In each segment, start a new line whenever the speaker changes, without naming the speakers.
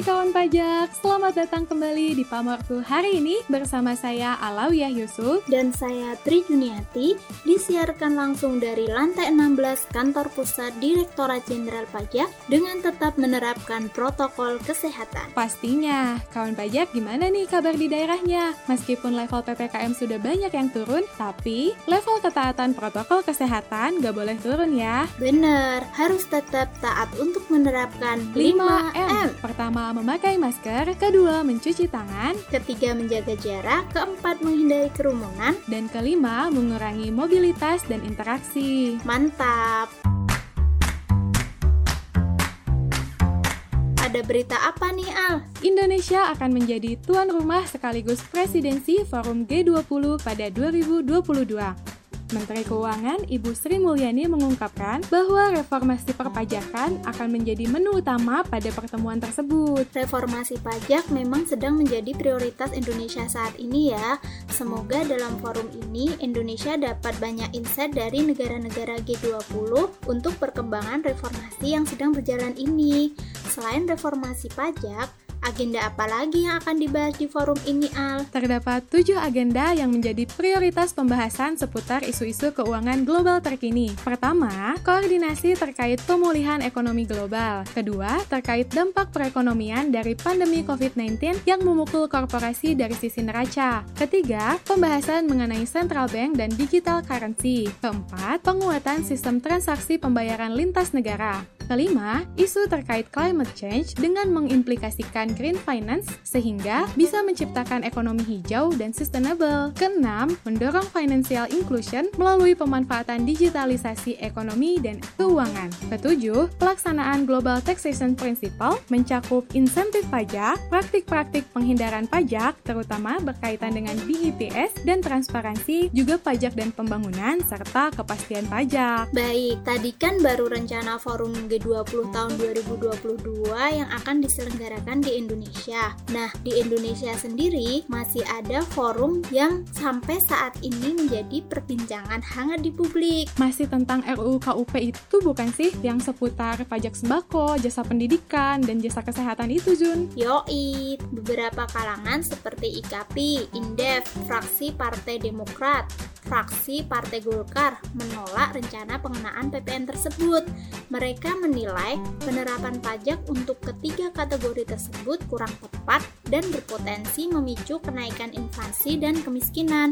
pagi kawan pajak, selamat datang kembali di Pamorku hari ini bersama saya Alawiyah Yusuf
dan saya Tri Juniati disiarkan langsung dari lantai 16 kantor pusat Direktorat Jenderal Pajak dengan tetap menerapkan protokol kesehatan.
Pastinya, kawan pajak gimana nih kabar di daerahnya? Meskipun level PPKM sudah banyak yang turun, tapi level ketaatan protokol kesehatan gak boleh turun ya.
Bener, harus tetap taat untuk menerapkan 5M.
Pertama, memakai masker. Kedua, mencuci tangan.
Ketiga, menjaga jarak. Keempat, menghindari kerumunan.
Dan kelima, mengurangi mobilitas dan interaksi.
Mantap! Ada berita apa nih, Al?
Indonesia akan menjadi tuan rumah sekaligus presidensi Forum G20 pada 2022. Menteri Keuangan Ibu Sri Mulyani mengungkapkan bahwa reformasi perpajakan akan menjadi menu utama pada pertemuan tersebut.
Reformasi pajak memang sedang menjadi prioritas Indonesia saat ini ya. Semoga dalam forum ini Indonesia dapat banyak insight dari negara-negara G20 untuk perkembangan reformasi yang sedang berjalan ini. Selain reformasi pajak, Agenda apa lagi yang akan dibahas di forum ini, Al?
Terdapat tujuh agenda yang menjadi prioritas pembahasan seputar isu-isu keuangan global terkini. Pertama, koordinasi terkait pemulihan ekonomi global. Kedua, terkait dampak perekonomian dari pandemi COVID-19 yang memukul korporasi dari sisi neraca. Ketiga, pembahasan mengenai central bank dan digital currency. Keempat, penguatan sistem transaksi pembayaran lintas negara. Kelima, isu terkait climate change dengan mengimplikasikan green finance sehingga bisa menciptakan ekonomi hijau dan sustainable. Keenam, mendorong financial inclusion melalui pemanfaatan digitalisasi ekonomi dan keuangan. Ketujuh, pelaksanaan Global Taxation Principle mencakup insentif pajak, praktik-praktik penghindaran pajak, terutama berkaitan dengan BIPS dan transparansi, juga pajak dan pembangunan, serta kepastian pajak.
Baik, tadi kan baru rencana forum G 20 tahun 2022 yang akan diselenggarakan di Indonesia. Nah, di Indonesia sendiri masih ada forum yang sampai saat ini menjadi perbincangan hangat di publik.
Masih tentang RUU KUP itu bukan sih yang seputar pajak sembako, jasa pendidikan, dan jasa kesehatan itu, Jun?
Yoi, beberapa kalangan seperti IKAPI, INDEF, fraksi Partai Demokrat, fraksi Partai Golkar menolak rencana pengenaan PPN tersebut. Mereka menilai penerapan pajak untuk ketiga kategori tersebut kurang tepat dan berpotensi memicu kenaikan inflasi dan kemiskinan.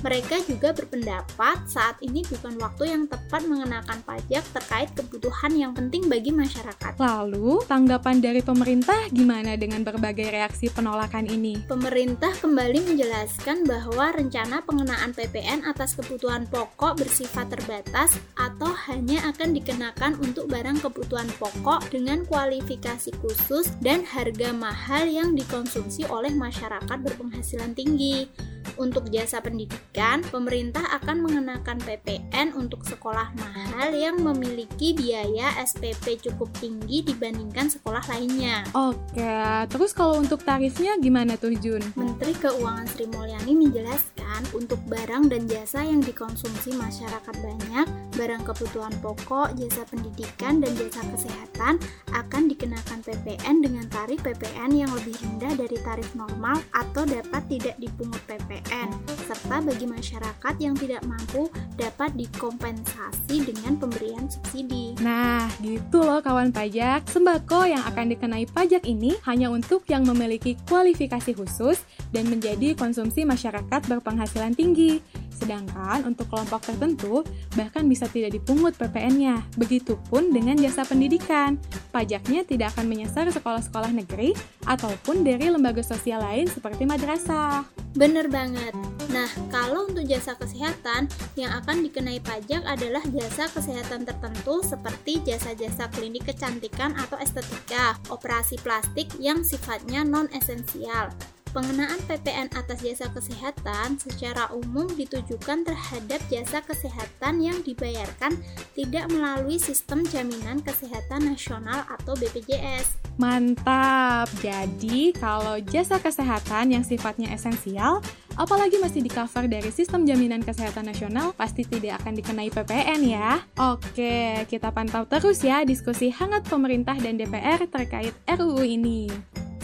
Mereka juga berpendapat saat ini bukan waktu yang tepat mengenakan pajak terkait kebutuhan yang penting bagi masyarakat.
Lalu, tanggapan dari pemerintah gimana dengan berbagai reaksi penolakan ini?
Pemerintah kembali menjelaskan bahwa rencana pengenaan PPN atas kebutuhan pokok bersifat terbatas atau hanya akan dikenakan untuk barang kebutuhan pokok dengan kualifikasi khusus dan harga mahal yang dikonsumsi oleh masyarakat berpenghasilan tinggi. Untuk jasa pendidikan, pemerintah akan mengenakan PPN untuk sekolah mahal yang memiliki biaya SPP cukup tinggi dibandingkan sekolah lainnya.
Oke, terus kalau untuk tarifnya gimana tuh Jun?
Menteri Keuangan Sri Mulyani menjelaskan untuk barang dan jasa yang dikonsumsi masyarakat banyak, barang kebutuhan pokok, jasa pendidikan, dan jasa kesehatan akan dikenakan PPN dengan tarif PPN yang lebih rendah dari tarif normal atau dapat tidak dipungut PPN serta bagi masyarakat yang tidak mampu dapat dikompensasi dengan pemberian subsidi.
Nah, gitu loh kawan pajak. Sembako yang akan dikenai pajak ini hanya untuk yang memiliki kualifikasi khusus dan menjadi konsumsi masyarakat berpenghasilan tinggi. Sedangkan untuk kelompok tertentu, bahkan bisa tidak dipungut PPN-nya. Begitupun dengan jasa pendidikan. Pajaknya tidak akan menyasar sekolah-sekolah negeri ataupun dari lembaga sosial lain seperti madrasah.
Bener banget. Nah, kalau untuk jasa kesehatan, yang akan dikenai pajak adalah jasa kesehatan tertentu seperti jasa-jasa klinik kecantikan atau estetika, operasi plastik yang sifatnya non-esensial, Pengenaan PPN atas jasa kesehatan secara umum ditujukan terhadap jasa kesehatan yang dibayarkan tidak melalui sistem jaminan kesehatan nasional atau BPJS.
Mantap. Jadi, kalau jasa kesehatan yang sifatnya esensial, apalagi masih di cover dari sistem jaminan kesehatan nasional, pasti tidak akan dikenai PPN ya. Oke, kita pantau terus ya diskusi hangat pemerintah dan DPR terkait RUU ini.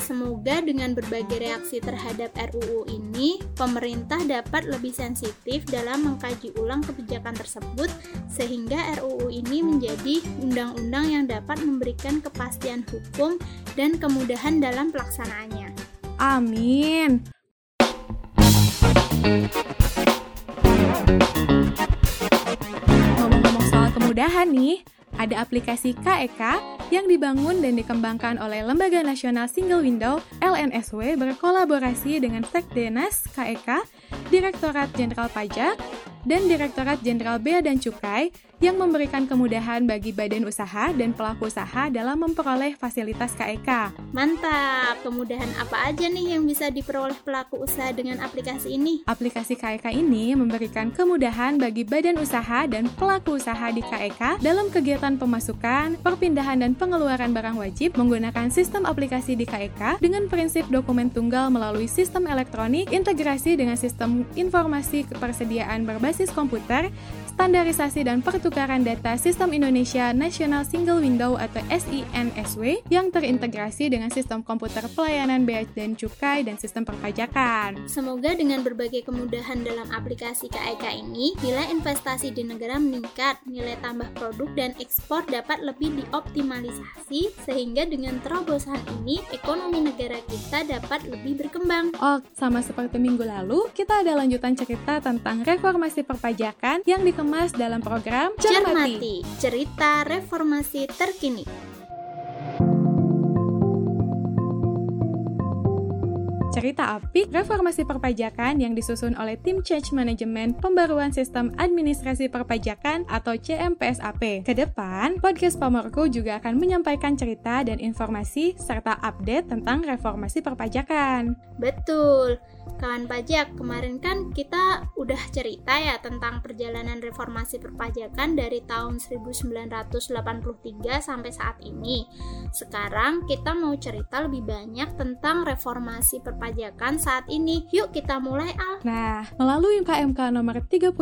Semoga dengan berbagai reaksi terhadap RUU ini, pemerintah dapat lebih sensitif dalam mengkaji ulang kebijakan tersebut sehingga RUU ini menjadi undang-undang yang dapat memberikan kepastian hukum dan kemudahan dalam pelaksanaannya.
Amin. Ngomong-ngomong soal kemudahan nih, ada aplikasi KEK e yang dibangun dan dikembangkan oleh Lembaga Nasional Single Window LNSW berkolaborasi dengan Sekdenas KEK, e Direktorat Jenderal Pajak, dan Direktorat Jenderal Bea dan Cukai yang memberikan kemudahan bagi badan usaha dan pelaku usaha dalam memperoleh fasilitas KEK. E
Mantap! Kemudahan apa aja nih yang bisa diperoleh pelaku usaha dengan aplikasi ini?
Aplikasi KEK e ini memberikan kemudahan bagi badan usaha dan pelaku usaha di KEK e dalam kegiatan pemasukan, perpindahan dan pengeluaran barang wajib menggunakan sistem aplikasi di KEK dengan prinsip dokumen tunggal melalui sistem elektronik, integrasi dengan sistem informasi kepersediaan berbasis komputer, standarisasi dan pertukaran data Sistem Indonesia National Single Window atau SINSW yang terintegrasi dengan sistem komputer pelayanan bea dan cukai dan sistem perpajakan.
Semoga dengan berbagai kemudahan dalam aplikasi KEK e ini, nilai investasi di negara meningkat, nilai tambah produk dan ekspor dapat lebih dioptimalisasi sehingga dengan terobosan ini ekonomi negara kita dapat lebih berkembang.
Oh, sama seperti minggu lalu, kita ada lanjutan cerita tentang reformasi perpajakan yang dikemas dikemas dalam program
Cermati, Cermati Cerita Reformasi Terkini.
Cerita apik reformasi perpajakan yang disusun oleh tim Change Management Pembaruan Sistem Administrasi Perpajakan atau CMPSAP. Ke depan, podcast Pomorku juga akan menyampaikan cerita dan informasi serta update tentang reformasi perpajakan.
Betul. Kawan pajak, kemarin kan kita udah cerita ya tentang perjalanan reformasi perpajakan dari tahun 1983 sampai saat ini. Sekarang kita mau cerita lebih banyak tentang reformasi perpajakan saat ini. Yuk kita mulai Al.
Nah, melalui KMK nomor 36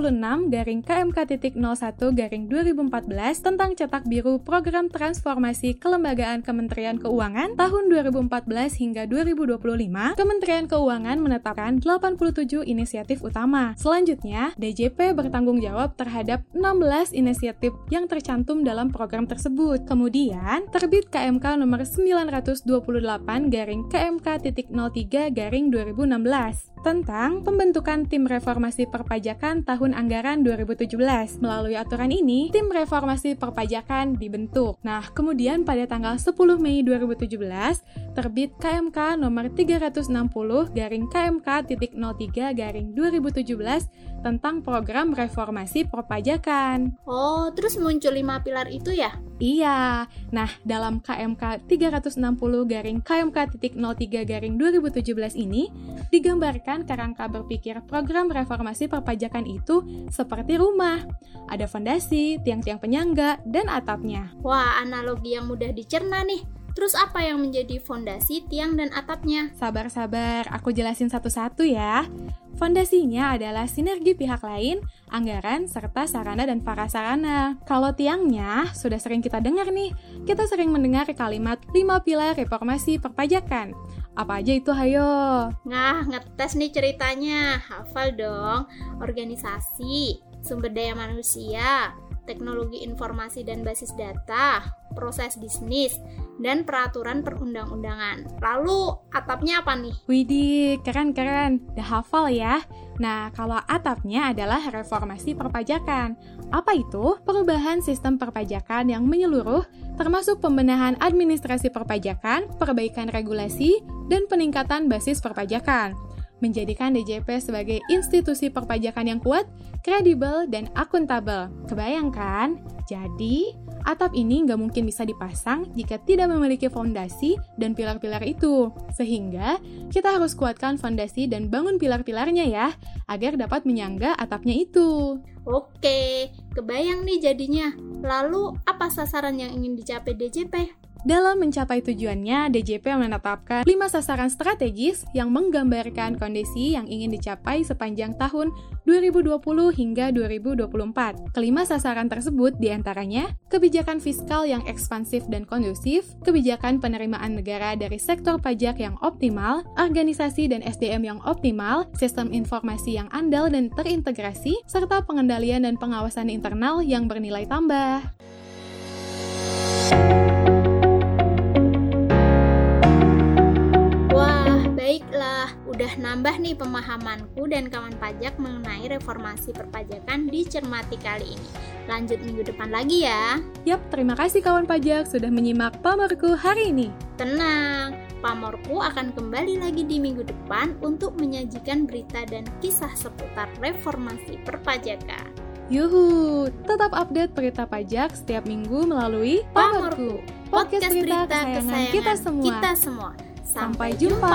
garing KMK titik 01 garing 2014 tentang cetak biru program transformasi kelembagaan Kementerian Keuangan tahun 2014 hingga 2025, Kementerian Keuangan menetapkan menetapkan 87 inisiatif utama. Selanjutnya, DJP bertanggung jawab terhadap 16 inisiatif yang tercantum dalam program tersebut. Kemudian, terbit KMK nomor 928 garing KMK titik 03 garing 2016 tentang pembentukan tim reformasi perpajakan tahun anggaran 2017. Melalui aturan ini, tim reformasi perpajakan dibentuk. Nah, kemudian pada tanggal 10 Mei 2017, terbit KMK nomor 360 garing KMK titik 03 garing 2017 tentang program reformasi perpajakan.
Oh, terus muncul lima pilar itu ya?
Iya. Nah, dalam KMK 360 garing KMK titik 03 garing 2017 ini digambarkan kerangka berpikir program reformasi perpajakan itu seperti rumah. Ada fondasi, tiang-tiang penyangga, dan atapnya.
Wah, analogi yang mudah dicerna nih. Terus apa yang menjadi fondasi, tiang, dan atapnya?
Sabar-sabar, aku jelasin satu-satu ya. Fondasinya adalah sinergi pihak lain, anggaran, serta sarana dan prasarana. Kalau tiangnya, sudah sering kita dengar nih. Kita sering mendengar kalimat 5 pilar reformasi perpajakan. Apa aja itu, hayo?
Nah, ngetes nih ceritanya. Hafal dong. Organisasi, sumber daya manusia, teknologi informasi dan basis data, proses bisnis, dan peraturan perundang-undangan. Lalu atapnya apa nih?
Widih, keren-keren. Udah hafal ya? Nah, kalau atapnya adalah reformasi perpajakan. Apa itu? Perubahan sistem perpajakan yang menyeluruh, termasuk pembenahan administrasi perpajakan, perbaikan regulasi, dan peningkatan basis perpajakan menjadikan DJP sebagai institusi perpajakan yang kuat, kredibel, dan akuntabel. Kebayangkan? Jadi, atap ini nggak mungkin bisa dipasang jika tidak memiliki fondasi dan pilar-pilar itu. Sehingga, kita harus kuatkan fondasi dan bangun pilar-pilarnya ya, agar dapat menyangga atapnya itu.
Oke, kebayang nih jadinya. Lalu, apa sasaran yang ingin dicapai DJP?
Dalam mencapai tujuannya, DJP menetapkan lima sasaran strategis yang menggambarkan kondisi yang ingin dicapai sepanjang tahun 2020 hingga 2024. Kelima sasaran tersebut di antaranya kebijakan fiskal yang ekspansif dan kondusif, kebijakan penerimaan negara dari sektor pajak yang optimal, organisasi dan SDM yang optimal, sistem informasi yang andal dan terintegrasi, serta pengendalian dan pengawasan internal yang bernilai tambah.
Nambah nih pemahamanku dan kawan pajak mengenai reformasi perpajakan di Cermati kali ini. Lanjut minggu depan lagi ya.
Yap, terima kasih kawan pajak sudah menyimak pamorku hari ini.
Tenang, pamorku akan kembali lagi di minggu depan untuk menyajikan berita dan kisah seputar reformasi perpajakan.
Yuhu, tetap update berita pajak setiap minggu melalui
Pamorku, podcast, podcast berita kesayangan, kesayangan kita semua. Kita semua. Sampai jumpa.